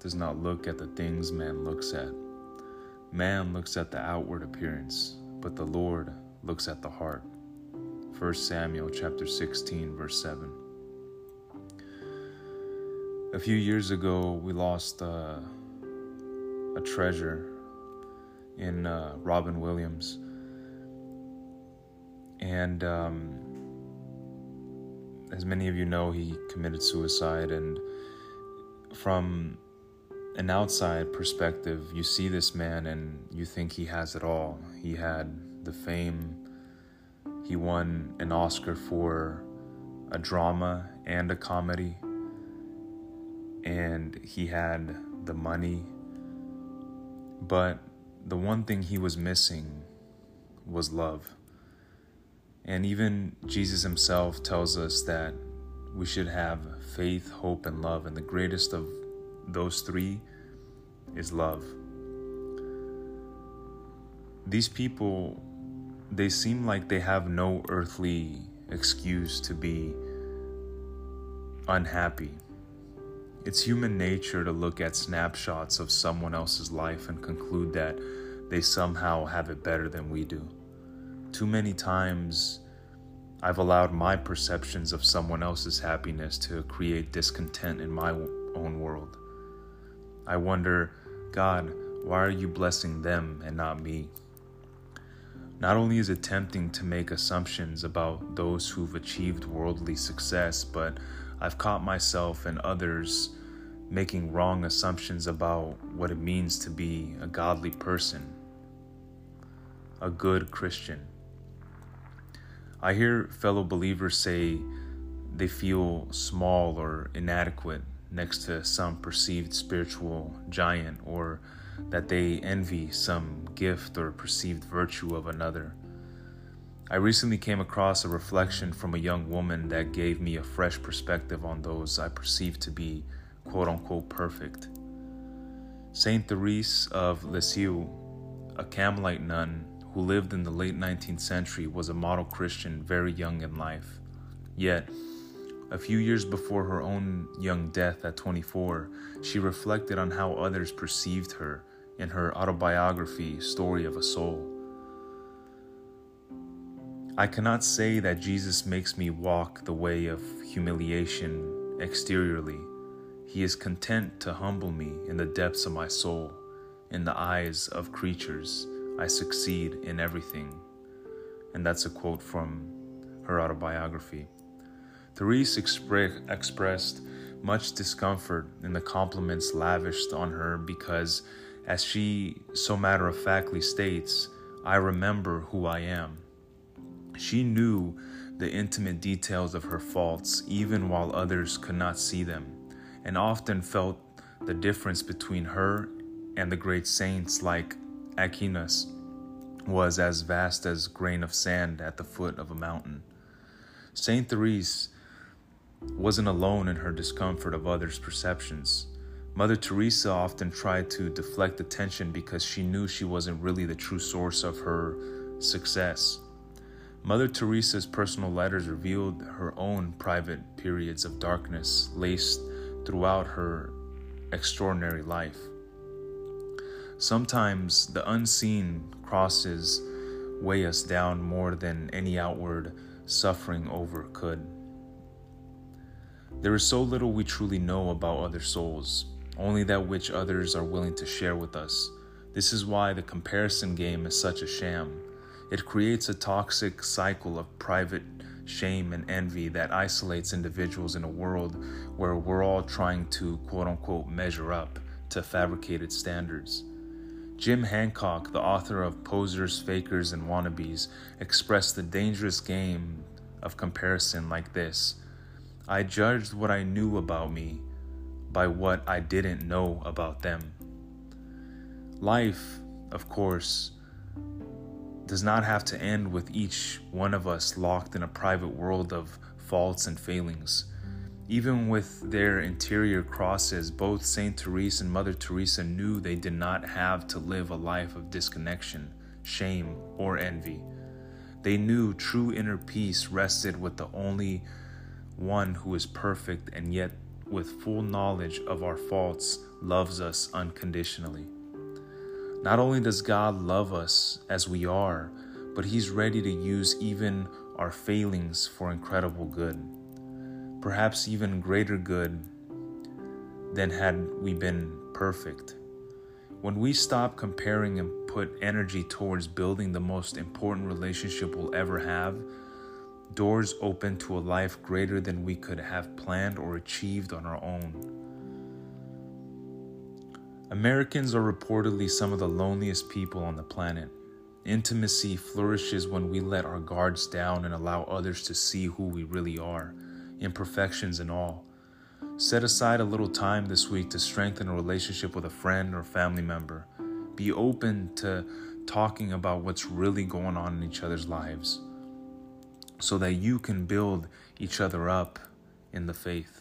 does not look at the things man looks at. Man looks at the outward appearance, but the Lord looks at the heart. 1 Samuel chapter 16 verse 7. A few years ago, we lost uh, a treasure in uh, Robin Williams. And um, as many of you know, he committed suicide. And from an outside perspective, you see this man and you think he has it all. He had the fame, he won an Oscar for a drama and a comedy, and he had the money. But the one thing he was missing was love. And even Jesus himself tells us that we should have faith, hope, and love. And the greatest of those three is love. These people, they seem like they have no earthly excuse to be unhappy. It's human nature to look at snapshots of someone else's life and conclude that they somehow have it better than we do. Too many times, I've allowed my perceptions of someone else's happiness to create discontent in my own world. I wonder, God, why are you blessing them and not me? Not only is it tempting to make assumptions about those who've achieved worldly success, but I've caught myself and others making wrong assumptions about what it means to be a godly person, a good Christian. I hear fellow believers say they feel small or inadequate next to some perceived spiritual giant or that they envy some gift or perceived virtue of another. I recently came across a reflection from a young woman that gave me a fresh perspective on those I perceive to be quote unquote perfect. Saint Therese of Lisieux, a Carmelite nun who lived in the late 19th century, was a model Christian very young in life. Yet, a few years before her own young death at 24, she reflected on how others perceived her in her autobiography, Story of a Soul. I cannot say that Jesus makes me walk the way of humiliation exteriorly. He is content to humble me in the depths of my soul. In the eyes of creatures, I succeed in everything. And that's a quote from her autobiography. Therese expre- expressed much discomfort in the compliments lavished on her because, as she so matter of factly states, I remember who I am. She knew the intimate details of her faults even while others could not see them, and often felt the difference between her and the great saints like Aquinas was as vast as grain of sand at the foot of a mountain. Saint Therese wasn't alone in her discomfort of others' perceptions. Mother Teresa often tried to deflect attention because she knew she wasn't really the true source of her success. Mother Teresa's personal letters revealed her own private periods of darkness laced throughout her extraordinary life. Sometimes the unseen crosses weigh us down more than any outward suffering over could. There is so little we truly know about other souls, only that which others are willing to share with us. This is why the comparison game is such a sham. It creates a toxic cycle of private shame and envy that isolates individuals in a world where we're all trying to quote unquote measure up to fabricated standards. Jim Hancock, the author of Posers, Fakers, and Wannabes, expressed the dangerous game of comparison like this I judged what I knew about me by what I didn't know about them. Life, of course, does not have to end with each one of us locked in a private world of faults and failings. Even with their interior crosses, both Saint Therese and Mother Teresa knew they did not have to live a life of disconnection, shame, or envy. They knew true inner peace rested with the only one who is perfect and yet with full knowledge of our faults, loves us unconditionally. Not only does God love us as we are, but He's ready to use even our failings for incredible good. Perhaps even greater good than had we been perfect. When we stop comparing and put energy towards building the most important relationship we'll ever have, doors open to a life greater than we could have planned or achieved on our own. Americans are reportedly some of the loneliest people on the planet. Intimacy flourishes when we let our guards down and allow others to see who we really are, imperfections and all. Set aside a little time this week to strengthen a relationship with a friend or family member. Be open to talking about what's really going on in each other's lives so that you can build each other up in the faith.